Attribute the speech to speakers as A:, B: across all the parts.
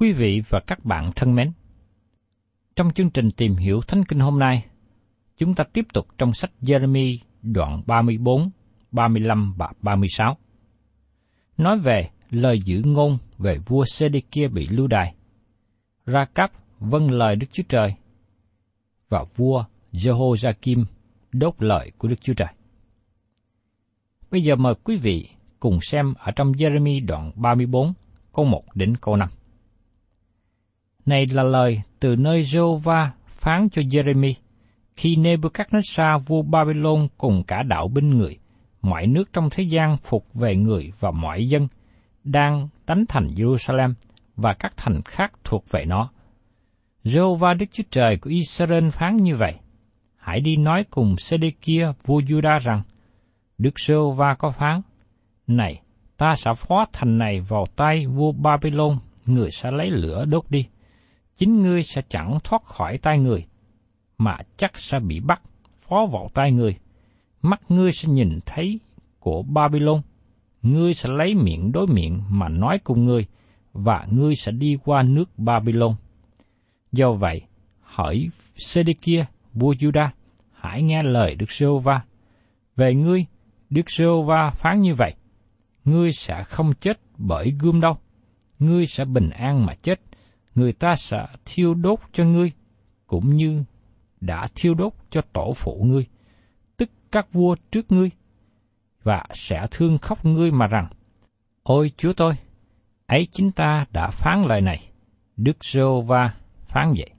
A: Quý vị và các bạn thân mến, trong chương trình tìm hiểu Thánh Kinh hôm nay, chúng ta tiếp tục trong sách Jeremy đoạn 34, 35 và 36. Nói về lời giữ ngôn về vua sê kia bị lưu đày. Ra cáp vâng lời Đức Chúa Trời và vua Jehoiakim đốt lời của Đức Chúa Trời. Bây giờ mời quý vị cùng xem ở trong Jeremy đoạn 34, câu 1 đến câu 5. Này là lời từ nơi Jehovah phán cho Jeremy khi Nebuchadnezzar vua Babylon cùng cả đạo binh người, mọi nước trong thế gian phục về người và mọi dân, đang đánh thành Jerusalem và các thành khác thuộc về nó. Jehovah Đức Chúa Trời của Israel phán như vậy. Hãy đi nói cùng Sê-đê-kia vua Juda rằng, Đức Jehovah có phán, Này, ta sẽ phó thành này vào tay vua Babylon, người sẽ lấy lửa đốt đi. Chính ngươi sẽ chẳng thoát khỏi tay người, mà chắc sẽ bị bắt, phó vào tay người. Mắt ngươi sẽ nhìn thấy của Babylon. Ngươi sẽ lấy miệng đối miệng mà nói cùng ngươi, và ngươi sẽ đi qua nước Babylon. Do vậy, hỏi Sê-đê-kia, vua Juda, hãy nghe lời Đức Giê-hô-va. Về ngươi, Đức Giê-hô-va phán như vậy: Ngươi sẽ không chết bởi gươm đâu, ngươi sẽ bình an mà chết. Người ta sẽ thiêu đốt cho ngươi, cũng như đã thiêu đốt cho tổ phụ ngươi, tức các vua trước ngươi, và sẽ thương khóc ngươi mà rằng: Ôi Chúa tôi, ấy chính ta đã phán lời này. Đức giê va phán vậy.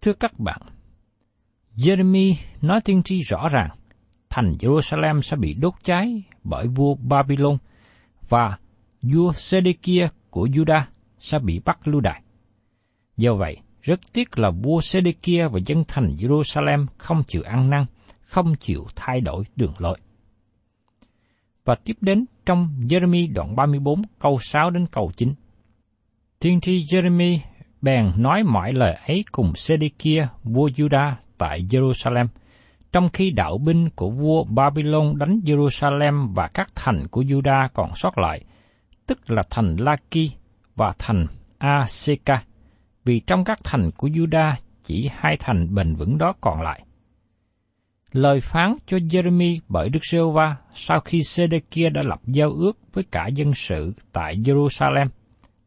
A: Thưa các bạn, Jeremy nói tiên tri rõ ràng, thành Jerusalem sẽ bị đốt cháy bởi vua Babylon và vua Sê-đê-kia của Judah sẽ bị bắt lưu đày. Do vậy, rất tiếc là vua Sê-đê-kia và dân thành Jerusalem không chịu ăn năn, không chịu thay đổi đường lối. Và tiếp đến trong Jeremy đoạn 34 câu 6 đến câu 9. Tiên tri Jeremy bèn nói mọi lời ấy cùng Sê-đê-kia vua Juda tại Jerusalem, trong khi đạo binh của vua Babylon đánh Jerusalem và các thành của Juda còn sót lại, tức là thành Laki và thành Aseka, vì trong các thành của Juda chỉ hai thành bền vững đó còn lại. Lời phán cho Jeremy bởi Đức giê va sau khi Sê-đê-kia đã lập giao ước với cả dân sự tại Jerusalem,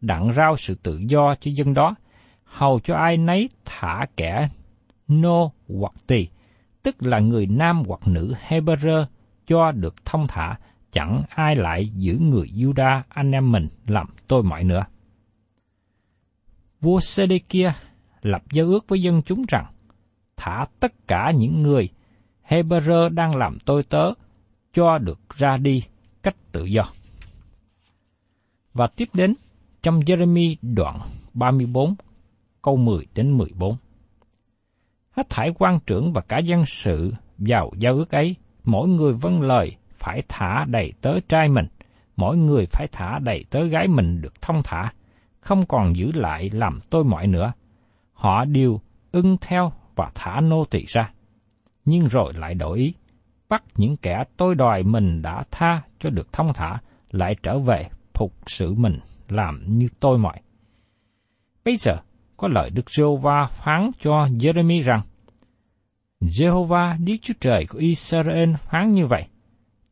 A: đặng rao sự tự do cho dân đó, hầu cho ai nấy thả kẻ nô hoặc tỳ, tức là người nam hoặc nữ Hebrew cho được thông thả, chẳng ai lại giữ người Juda anh em mình làm tôi mọi nữa. Vua Sê-đê-kia lập giao ước với dân chúng rằng, thả tất cả những người Hebrew đang làm tôi tớ cho được ra đi cách tự do. Và tiếp đến trong Jeremy đoạn 34 câu 10 đến 14. Hết thải quan trưởng và cả dân sự vào giao ước ấy, mỗi người vâng lời phải thả đầy tớ trai mình, mỗi người phải thả đầy tớ gái mình được thông thả, không còn giữ lại làm tôi mọi nữa. Họ đều ưng theo và thả nô tỳ ra. Nhưng rồi lại đổi ý, bắt những kẻ tôi đòi mình đã tha cho được thông thả, lại trở về phục sự mình làm như tôi mọi. Bây giờ, có lời Đức Giê-hô-va phán cho Jeremy rằng, Jehovah Đức Chúa Trời của Israel phán như vậy,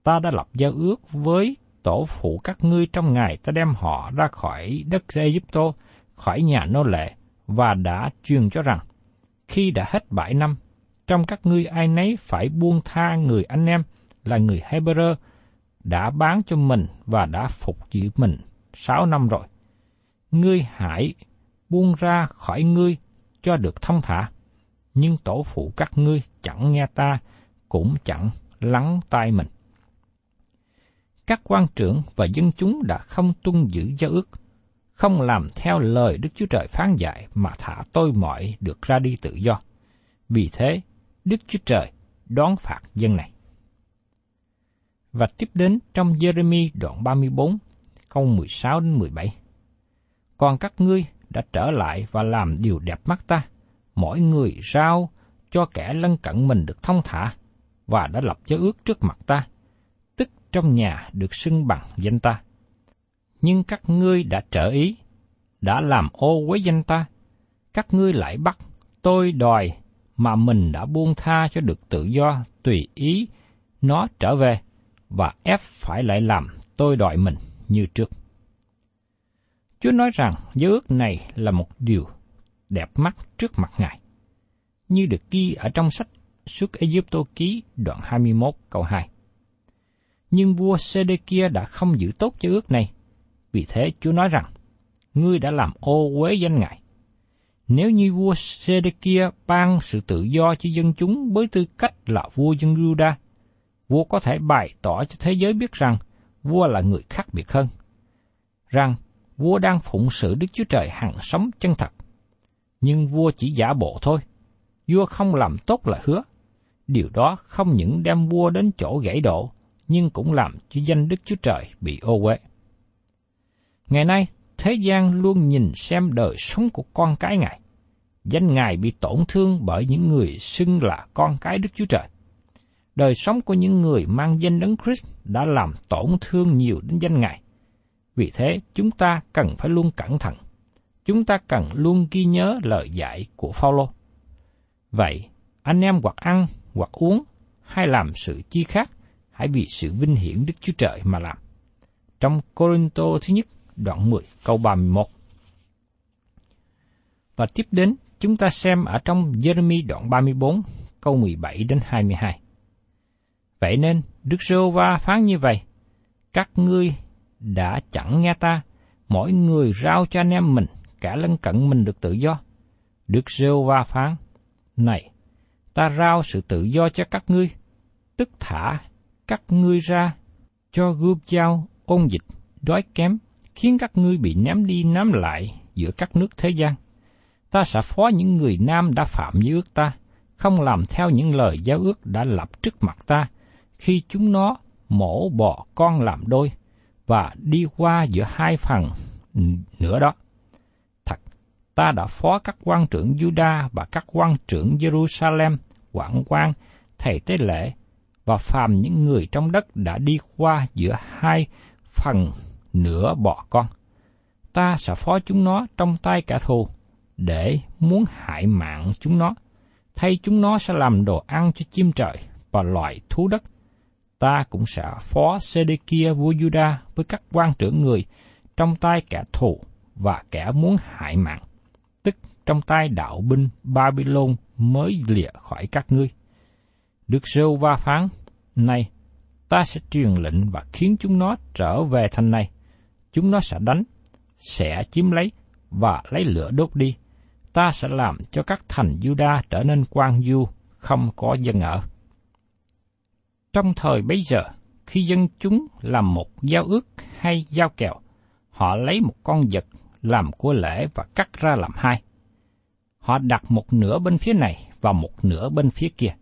A: ta đã lập giao ước với tổ phụ các ngươi trong ngày ta đem họ ra khỏi đất Egypto, khỏi nhà nô lệ, và đã truyền cho rằng, khi đã hết bảy năm, trong các ngươi ai nấy phải buông tha người anh em là người Hebrew đã bán cho mình và đã phục giữ mình sáu năm rồi. Ngươi hãy buông ra khỏi ngươi cho được thông thả. Nhưng tổ phụ các ngươi chẳng nghe ta, cũng chẳng lắng tai mình. Các quan trưởng và dân chúng đã không tuân giữ giao ước, không làm theo lời Đức Chúa Trời phán dạy mà thả tôi mọi được ra đi tự do. Vì thế, Đức Chúa Trời đón phạt dân này. Và tiếp đến trong Jeremy đoạn 34, câu 16 đến 17. Còn các ngươi đã trở lại và làm điều đẹp mắt ta, mỗi người rao cho kẻ lân cận mình được thông thả, và đã lập giao ước trước mặt ta, trong nhà được xưng bằng danh ta. Nhưng các ngươi đã trở ý, đã làm ô với danh ta, các ngươi lại bắt tôi đòi mà mình đã buông tha cho được tự do tùy ý nó trở về và ép phải lại làm tôi đòi mình như trước. Chúa nói rằng giới ước này là một điều đẹp mắt trước mặt Ngài, như được ghi ở trong sách Xuất Egypto ký đoạn 21 câu 2. Nhưng vua Sê-đê-kia đã không giữ tốt cho ước này, vì thế Chúa nói rằng, ngươi đã làm ô uế danh Ngài. Nếu như vua Sê-đê-kia ban sự tự do cho dân chúng với tư cách là vua dân Juda, vua có thể bày tỏ cho thế giới biết rằng vua là người khác biệt hơn. Rằng vua đang phụng sự Đức Chúa Trời hằng sống chân thật. Nhưng vua chỉ giả bộ thôi. Vua không làm tốt lời hứa. Điều đó không những đem vua đến chỗ gãy độ, nhưng cũng làm cho danh Đức Chúa Trời bị ô uế. Ngày nay, thế gian luôn nhìn xem đời sống của con cái Ngài. Danh Ngài bị tổn thương bởi những người xưng là con cái Đức Chúa Trời. Đời sống của những người mang danh Đấng Christ đã làm tổn thương nhiều đến danh Ngài. Vì thế, chúng ta cần phải luôn cẩn thận. Chúng ta cần luôn ghi nhớ lời dạy của Phaolô. Vậy, anh em hoặc ăn, hoặc uống, hay làm sự chi khác, hãy vì sự vinh hiển Đức Chúa Trời mà làm. Trong Corinto thứ nhất, đoạn 10, câu 31. Và tiếp đến, chúng ta xem ở trong Jeremy đoạn 34, câu 17 đến 22. Vậy nên, Đức giê va phán như vậy, các ngươi đã chẳng nghe ta, mỗi người rao cho anh em mình, cả lân cận mình được tự do. Đức giê va phán, này, ta rao sự tự do cho các ngươi, tức thả các ngươi ra, cho gươm dao, ôn dịch, đói kém, khiến các ngươi bị ném đi ném lại giữa các nước thế gian. Ta sẽ phó những người nam đã phạm với ước ta, không làm theo những lời giao ước đã lập trước mặt ta, khi chúng nó mổ bò con làm đôi, và đi qua giữa hai phần nữa đó. Thật, ta đã phó các quan trưởng Juda và các quan trưởng Jerusalem, quản quan, thầy tế lễ, và phàm những người trong đất đã đi qua giữa hai phần nửa bọ con. Ta sẽ phó chúng nó trong tay cả thù, để muốn hại mạng chúng nó. Thay chúng nó sẽ làm đồ ăn cho chim trời và loài thú đất ta cũng sẽ phó Sê-đê-kia vua Juda với các quan trưởng người trong tay kẻ thù và kẻ muốn hại mạng, tức trong tay đạo binh Babylon mới lìa khỏi các ngươi. Đức Rêu Va phán, này, ta sẽ truyền lệnh và khiến chúng nó trở về thành này. Chúng nó sẽ đánh, sẽ chiếm lấy và lấy lửa đốt đi. Ta sẽ làm cho các thành Juda trở nên quan du, không có dân ở. Trong thời bấy giờ, khi dân chúng làm một giao ước hay giao kèo, họ lấy một con vật làm của lễ và cắt ra làm hai. Họ đặt một nửa bên phía này và một nửa bên phía kia.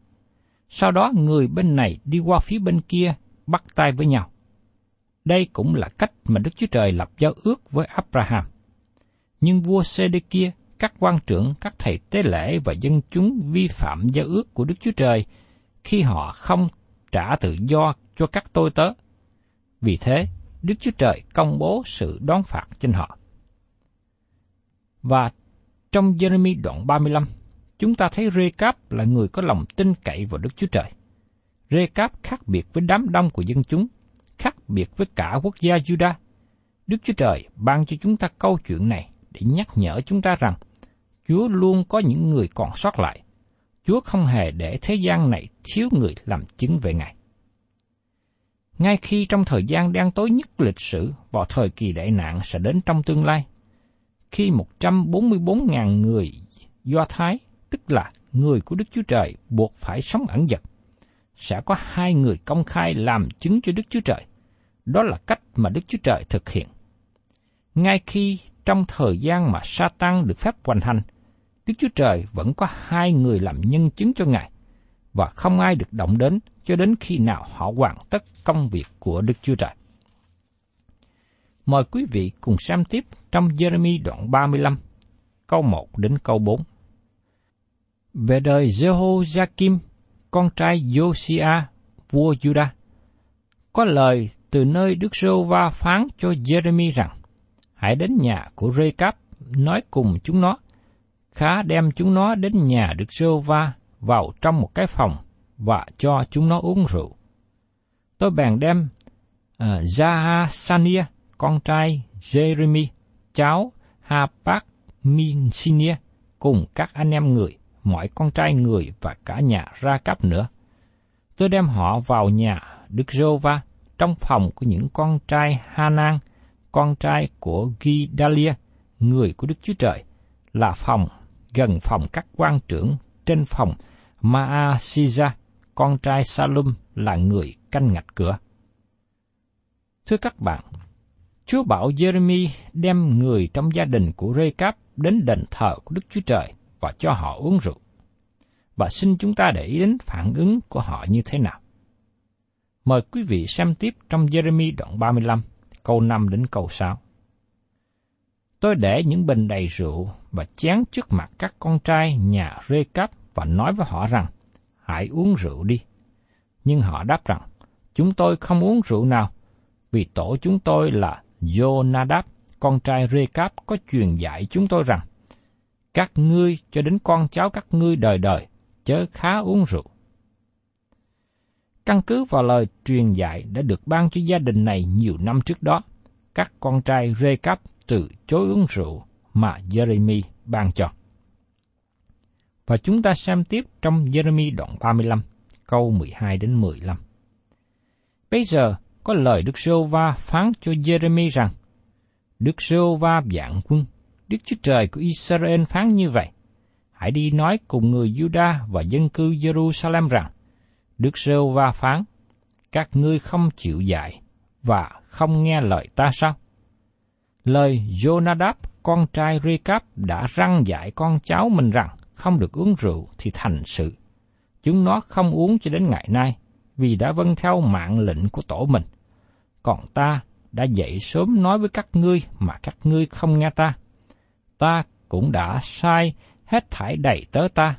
A: Sau đó người bên này đi qua phía bên kia bắt tay với nhau. Đây cũng là cách mà Đức Chúa Trời lập giao ước với Abraham. Nhưng vua Sê-đê-kia, các quan trưởng, các thầy tế lễ và dân chúng vi phạm giao ước của Đức Chúa Trời khi họ không trả tự do cho các tôi tớ. Vì thế, Đức Chúa Trời công bố sự đón phạt trên họ. Và trong Jeremy đoạn 35, chúng ta thấy Rê Cáp là người có lòng tin cậy vào Đức Chúa Trời. Rê Cáp khác biệt với đám đông của dân chúng, khác biệt với cả quốc gia Juda. Đức Chúa Trời ban cho chúng ta câu chuyện này để nhắc nhở chúng ta rằng Chúa luôn có những người còn sót lại. Chúa không hề để thế gian này thiếu người làm chứng về Ngài. Ngay khi trong thời gian đen tối nhất lịch sử vào thời kỳ đại nạn sẽ đến trong tương lai, khi 144.000 người Do Thái, tức là người của Đức Chúa Trời buộc phải sống ẩn dật, sẽ có hai người công khai làm chứng cho Đức Chúa Trời. Đó là cách mà Đức Chúa Trời thực hiện. Ngay khi trong thời gian mà Satan được phép hoành hành, Đức Chúa Trời vẫn có hai người làm nhân chứng cho Ngài, và không ai được động đến cho đến khi nào họ hoàn tất công việc của Đức Chúa Trời. Mời quý vị cùng xem tiếp trong Jeremy đoạn 35, câu 1 đến câu 4. Về đời Jehoiakim, con trai Josiah, vua Judah, có lời từ nơi Đức Rô Va phán cho Jeremy rằng, hãy đến nhà của Rê Cáp, nói cùng chúng nó, khá đem chúng nó đến nhà Đức Rô Va vào trong một cái phòng và cho chúng nó uống rượu. Tôi bèn đem à, uh, Jahasania, con trai Jeremy, cháu Hapak Minsinia, cùng các anh em người, mọi con trai người và cả nhà ra cấp nữa. Tôi đem họ vào nhà Đức Rô Va, trong phòng của những con trai Hanan, con trai của Gidalia, người của Đức Chúa Trời, là phòng gần phòng các quan trưởng trên phòng Maasiza, con trai Salum là người canh ngạch cửa. Thưa các bạn, Chúa bảo Jeremy đem người trong gia đình của Rê Cáp đến đền thờ của Đức Chúa Trời và cho họ uống rượu. Và xin chúng ta để ý đến phản ứng của họ như thế nào. Mời quý vị xem tiếp trong Jeremy đoạn 35, câu 5 đến câu 6. Tôi để những bình đầy rượu và chén trước mặt các con trai nhà Rê Cáp và nói với họ rằng, hãy uống rượu đi. Nhưng họ đáp rằng, chúng tôi không uống rượu nào, vì tổ chúng tôi là Jonadab, con trai Rê-cáp có truyền dạy chúng tôi rằng, các ngươi cho đến con cháu các ngươi đời đời, chớ khá uống rượu. Căn cứ vào lời truyền dạy đã được ban cho gia đình này nhiều năm trước đó, các con trai rê cắp từ chối uống rượu mà Jeremy ban cho. Và chúng ta xem tiếp trong Jeremy đoạn 35, câu 12 đến 15. Bây giờ, có lời Đức Sô Va phán cho Jeremy rằng, Đức Sô Va dạng quân, Đức Chúa Trời của Israel phán như vậy. Hãy đi nói cùng người Juda và dân cư Jerusalem rằng, Đức giê va phán, các ngươi không chịu dạy và không nghe lời ta sao? Lời Jonadab, con trai Recap đã răng dạy con cháu mình rằng không được uống rượu thì thành sự. Chúng nó không uống cho đến ngày nay, vì đã vâng theo mạng lệnh của tổ mình. Còn ta đã dậy sớm nói với các ngươi mà các ngươi không nghe ta. Ta cũng đã sai hết thải đầy tớ ta,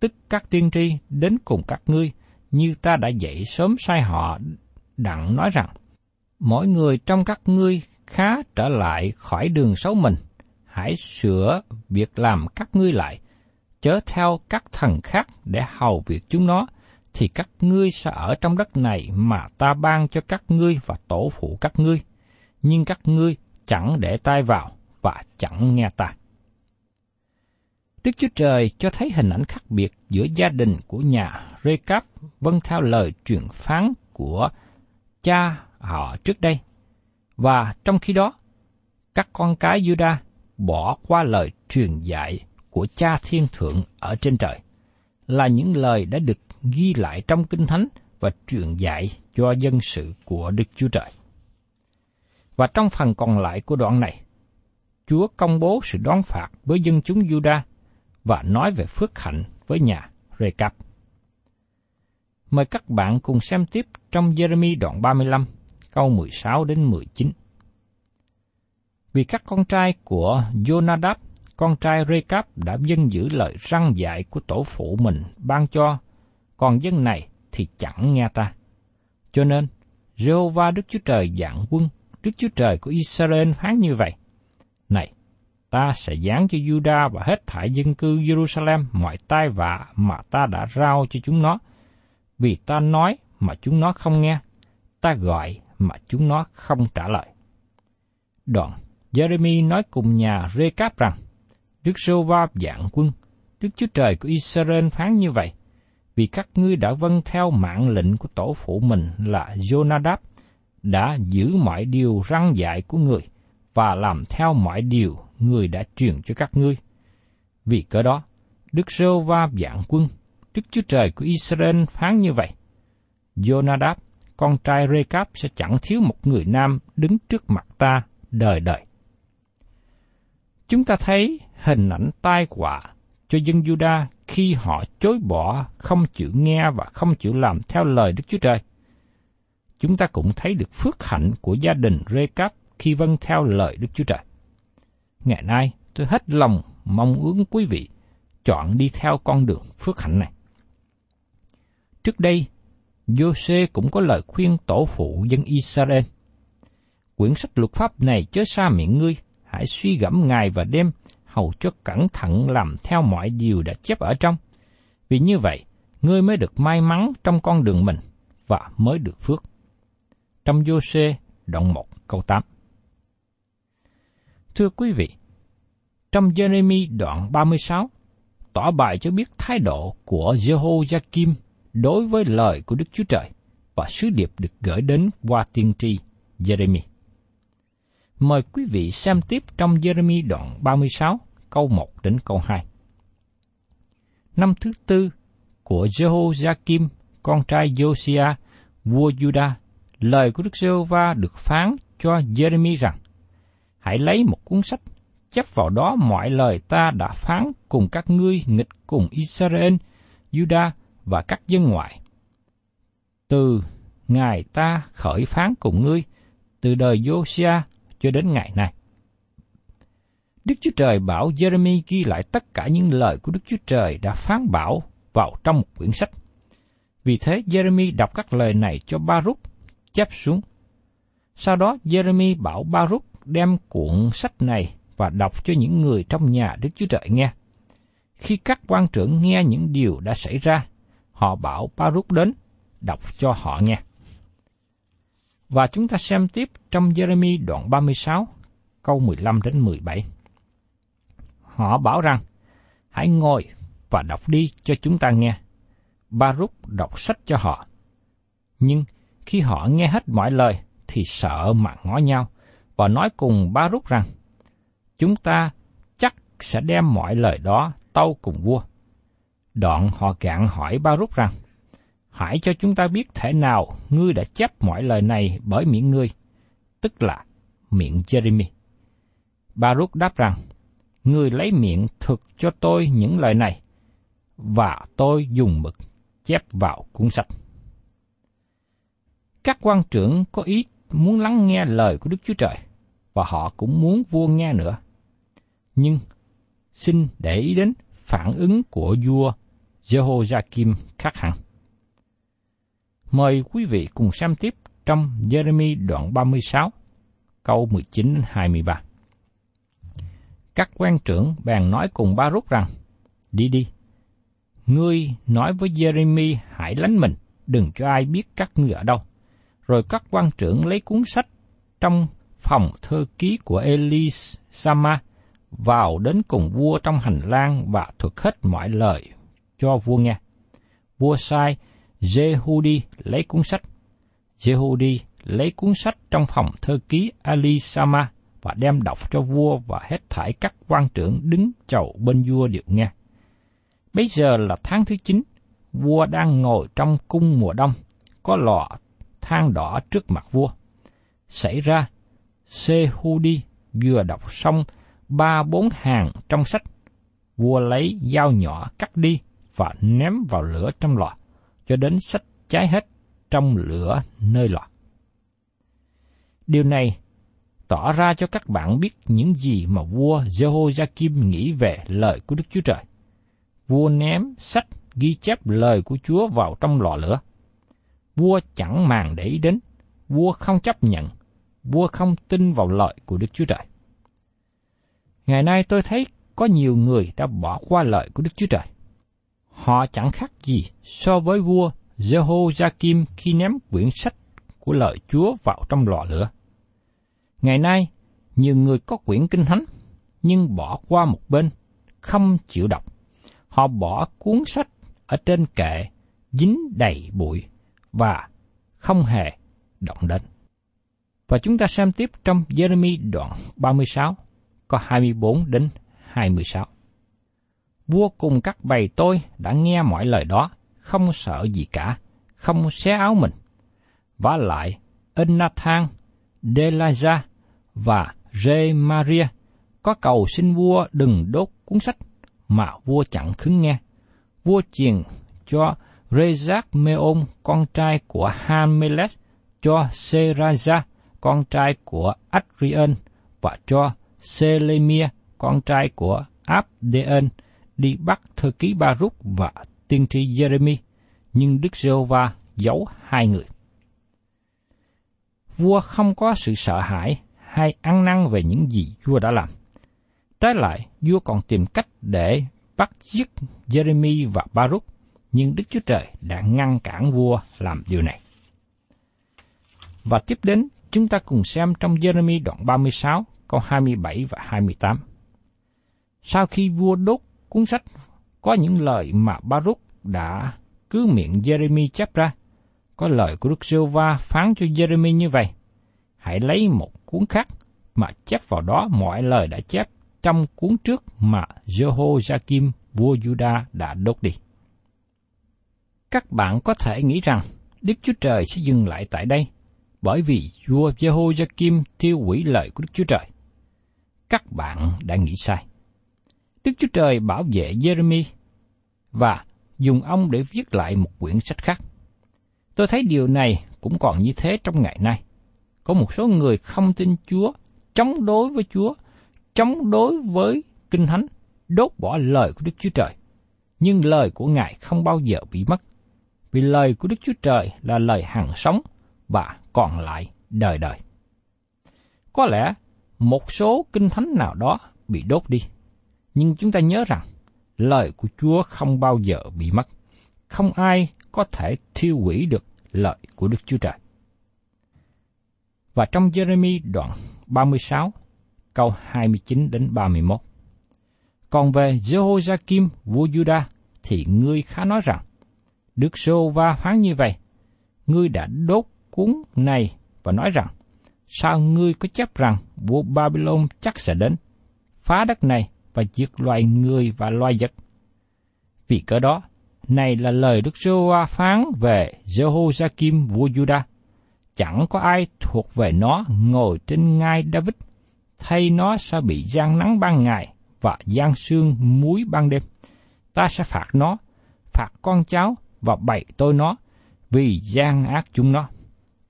A: tức các tiên tri đến cùng các ngươi, như ta đã dậy sớm sai họ đặng nói rằng, mỗi người trong các ngươi khá trở lại khỏi đường xấu mình, hãy sửa việc làm các ngươi lại, chớ theo các thần khác để hầu việc chúng nó, thì các ngươi sẽ ở trong đất này mà ta ban cho các ngươi và tổ phụ các ngươi. Nhưng các ngươi chẳng để tai vào, và chẳng nghe ta. Đức Chúa Trời cho thấy hình ảnh khác biệt giữa gia đình của nhà Rê-cáp vâng theo lời truyền phán của cha họ trước đây. Và trong khi đó, các con cái Juda bỏ qua lời truyền dạy của cha thiên thượng ở trên trời, là những lời đã được ghi lại trong Kinh Thánh và truyền dạy cho dân sự của Đức Chúa Trời. Và trong phần còn lại của đoạn này, Chúa công bố sự đón phạt với dân chúng Juda và nói về phước hạnh với nhà Rê-cáp. Mời các bạn cùng xem tiếp trong Jeremy đoạn 35, câu 16 đến 19. Vì các con trai của Jonadab, con trai Rê-cáp đã dân giữ lời răng dạy của tổ phụ mình ban cho, còn dân này thì chẳng nghe ta. Cho nên, Jehovah Đức Chúa Trời dạng quân, Đức Chúa Trời của Israel phán như vậy. Này, ta sẽ giáng cho Juda và hết thảy dân cư Jerusalem mọi tai vạ mà ta đã rao cho chúng nó, vì ta nói mà chúng nó không nghe, ta gọi mà chúng nó không trả lời. Đoạn, Jeremy nói cùng nhà Rê-cáp rằng, Đức Sô-va dạng quân, Đức Chúa Trời của Israel phán như vậy, vì các ngươi đã vâng theo mạng lệnh của tổ phụ mình là Jonadab, đã giữ mọi điều răng dạy của người và làm theo mọi điều người đã truyền cho các ngươi. Vì cớ đó, Đức Sô Va dạng quân, Đức Chúa Trời của Israel phán như vậy. Jonadab, con trai Recap sẽ chẳng thiếu một người nam đứng trước mặt ta đời đời. Chúng ta thấy hình ảnh tai họa cho dân Juda khi họ chối bỏ, không chịu nghe và không chịu làm theo lời Đức Chúa Trời. Chúng ta cũng thấy được phước hạnh của gia đình Recap khi vâng theo lời Đức Chúa Trời. Ngày nay, tôi hết lòng mong ước quý vị chọn đi theo con đường phước hạnh này. Trước đây, Jose cũng có lời khuyên tổ phụ dân Israel. Quyển sách luật pháp này chớ xa miệng ngươi, hãy suy gẫm ngày và đêm, hầu cho cẩn thận làm theo mọi điều đã chép ở trong. Vì như vậy, ngươi mới được may mắn trong con đường mình và mới được phước. Trong Jose đoạn 1 câu 8 Thưa quý vị, trong Jeremy đoạn 36, tỏ bài cho biết thái độ của Jehoiakim đối với lời của Đức Chúa Trời và sứ điệp được gửi đến qua tiên tri Jeremy. Mời quý vị xem tiếp trong Jeremy đoạn 36, câu 1 đến câu 2. Năm thứ tư của Jehoiakim, con trai Josiah, vua Judah, lời của Đức Giê-hô-va được phán cho Jeremy rằng: Hãy lấy một cuốn sách chấp vào đó mọi lời ta đã phán cùng các ngươi nghịch cùng Israel, Judah và các dân ngoại. Từ ngày ta khởi phán cùng ngươi, từ đời Josiah cho đến ngày nay. Đức Chúa Trời bảo Jeremy ghi lại tất cả những lời của Đức Chúa Trời đã phán bảo vào trong một quyển sách. Vì thế Jeremy đọc các lời này cho Baruch chép xuống. Sau đó Jeremy bảo Baruch đem cuộn sách này và đọc cho những người trong nhà Đức Chúa Trời nghe. Khi các quan trưởng nghe những điều đã xảy ra, họ bảo Baruch đến, đọc cho họ nghe. Và chúng ta xem tiếp trong Jeremy đoạn 36, câu 15 đến 17. Họ bảo rằng, hãy ngồi và đọc đi cho chúng ta nghe. Baruch đọc sách cho họ. Nhưng khi họ nghe hết mọi lời thì sợ mà ngó nhau và nói cùng ba rút rằng, chúng ta chắc sẽ đem mọi lời đó tâu cùng vua. Đoạn họ cạn hỏi ba rút rằng, hãy cho chúng ta biết thể nào ngươi đã chép mọi lời này bởi miệng ngươi, tức là miệng Jeremy. ba rút đáp rằng, ngươi lấy miệng thực cho tôi những lời này, và tôi dùng mực chép vào cuốn sách. Các quan trưởng có ý muốn lắng nghe lời của Đức Chúa Trời, và họ cũng muốn vua nghe nữa. Nhưng xin để ý đến phản ứng của vua Jehoiakim khác hẳn. Mời quý vị cùng xem tiếp trong Jeremy đoạn 36, câu 19-23. Các quan trưởng bèn nói cùng ba rút rằng, đi đi, ngươi nói với Jeremy hãy lánh mình, đừng cho ai biết các ngươi ở đâu. Rồi các quan trưởng lấy cuốn sách trong phòng thơ ký của Elisama vào đến cùng vua trong hành lang và thuật hết mọi lời cho vua nghe. Vua sai Jehudi lấy cuốn sách. Jehudi lấy cuốn sách trong phòng thơ ký Elisama và đem đọc cho vua và hết thải các quan trưởng đứng chầu bên vua đều nghe. Bây giờ là tháng thứ chín, vua đang ngồi trong cung mùa đông, có lò than đỏ trước mặt vua. Xảy ra, Sehudi vừa đọc xong ba bốn hàng trong sách, vua lấy dao nhỏ cắt đi và ném vào lửa trong lò, cho đến sách cháy hết trong lửa nơi lò. Điều này tỏ ra cho các bạn biết những gì mà vua Jehoiakim nghĩ về lời của Đức Chúa Trời. Vua ném sách ghi chép lời của Chúa vào trong lò lửa. Vua chẳng màng để ý đến, vua không chấp nhận, vua không tin vào lợi của Đức Chúa Trời. Ngày nay tôi thấy có nhiều người đã bỏ qua lợi của Đức Chúa Trời. Họ chẳng khác gì so với vua Jehoiakim khi ném quyển sách của lợi Chúa vào trong lò lửa. Ngày nay, nhiều người có quyển kinh thánh, nhưng bỏ qua một bên, không chịu đọc. Họ bỏ cuốn sách ở trên kệ, dính đầy bụi và không hề động đến. Và chúng ta xem tiếp trong Jeremy đoạn 36, có 24 đến 26. Vua cùng các bầy tôi đã nghe mọi lời đó, không sợ gì cả, không xé áo mình. Và lại, Enathan, delaja và Remaria có cầu xin vua đừng đốt cuốn sách, mà vua chẳng khứng nghe. Vua truyền cho Rezak Meon, con trai của Hamelet, cho Seraja, con trai của Adrian, và cho Selemia, con trai của Abdean, đi bắt thư ký Baruch và tiên tri Jeremy, nhưng Đức Giê-hô-va giấu hai người. Vua không có sự sợ hãi hay ăn năn về những gì vua đã làm. Trái lại, vua còn tìm cách để bắt giết Jeremy và Baruch, nhưng Đức Chúa Trời đã ngăn cản vua làm điều này. Và tiếp đến, chúng ta cùng xem trong Jeremy đoạn 36, câu 27 và 28. Sau khi vua đốt cuốn sách, có những lời mà Baruch đã cứ miệng Jeremy chép ra. Có lời của Đức giê va phán cho Jeremy như vậy. Hãy lấy một cuốn khác mà chép vào đó mọi lời đã chép trong cuốn trước mà Jehoiakim vua Juda đã đốt đi. Các bạn có thể nghĩ rằng Đức Chúa Trời sẽ dừng lại tại đây, bởi vì vua Jehoiakim tiêu hủy lời của Đức Chúa Trời. Các bạn đã nghĩ sai. Đức Chúa Trời bảo vệ Jeremy và dùng ông để viết lại một quyển sách khác. Tôi thấy điều này cũng còn như thế trong ngày nay. Có một số người không tin Chúa, chống đối với Chúa, chống đối với Kinh Thánh, đốt bỏ lời của Đức Chúa Trời. Nhưng lời của Ngài không bao giờ bị mất, vì lời của Đức Chúa Trời là lời hằng sống và còn lại đời đời. Có lẽ một số kinh thánh nào đó bị đốt đi, nhưng chúng ta nhớ rằng lời của Chúa không bao giờ bị mất. Không ai có thể thiêu hủy được lời của Đức Chúa Trời. Và trong Jeremy đoạn 36, câu 29 đến 31. Còn về Jehoiakim vua Juda thì ngươi khá nói rằng, Đức Sô Va phán như vậy, ngươi đã đốt cuốn này và nói rằng, sao ngươi có chấp rằng vua Babylon chắc sẽ đến, phá đất này và diệt loài người và loài vật. Vì cớ đó, này là lời Đức giê hô phán về Jehoiakim vua Juda. Chẳng có ai thuộc về nó ngồi trên ngai David, thay nó sẽ bị gian nắng ban ngày và gian sương muối ban đêm. Ta sẽ phạt nó, phạt con cháu và bày tôi nó, vì gian ác chúng nó.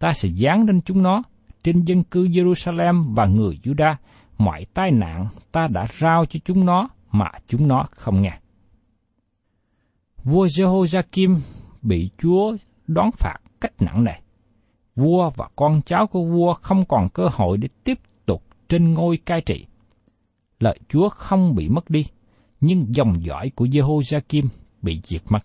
A: Ta sẽ giáng lên chúng nó, trên dân cư Jerusalem và người Juda, mọi tai nạn ta đã rao cho chúng nó mà chúng nó không nghe. Vua Jehoiakim bị Chúa đón phạt cách nặng nề. Vua và con cháu của vua không còn cơ hội để tiếp tục trên ngôi cai trị. Lời Chúa không bị mất đi, nhưng dòng dõi của Jehoiakim bị diệt mất.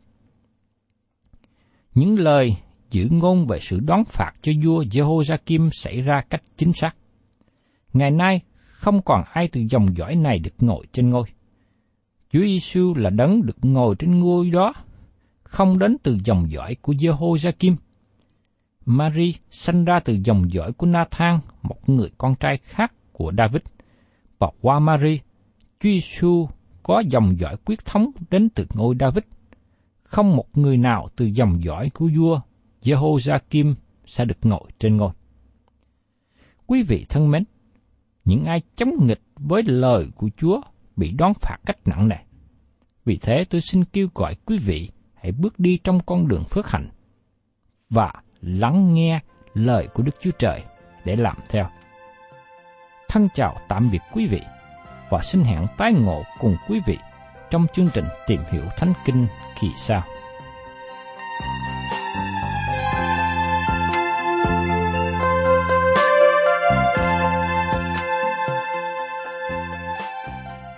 A: Những lời giữ ngôn về sự đón phạt cho vua Jehoiakim xảy ra cách chính xác. Ngày nay không còn ai từ dòng dõi này được ngồi trên ngôi. Chúa Giêsu là đấng được ngồi trên ngôi đó, không đến từ dòng dõi của Jehoiakim. Mary sinh ra từ dòng dõi của Nathan, một người con trai khác của David. Và qua Mary, Chúa Giêsu có dòng dõi quyết thống đến từ ngôi David. Không một người nào từ dòng dõi của vua Jehoiakim sẽ được ngồi trên ngôi. Quý vị thân mến, những ai chống nghịch với lời của Chúa bị đón phạt cách nặng nề. Vì thế tôi xin kêu gọi quý vị hãy bước đi trong con đường phước hạnh và lắng nghe lời của Đức Chúa Trời để làm theo. Thân chào tạm biệt quý vị và xin hẹn tái ngộ cùng quý vị trong chương trình tìm hiểu Thánh Kinh kỳ sau.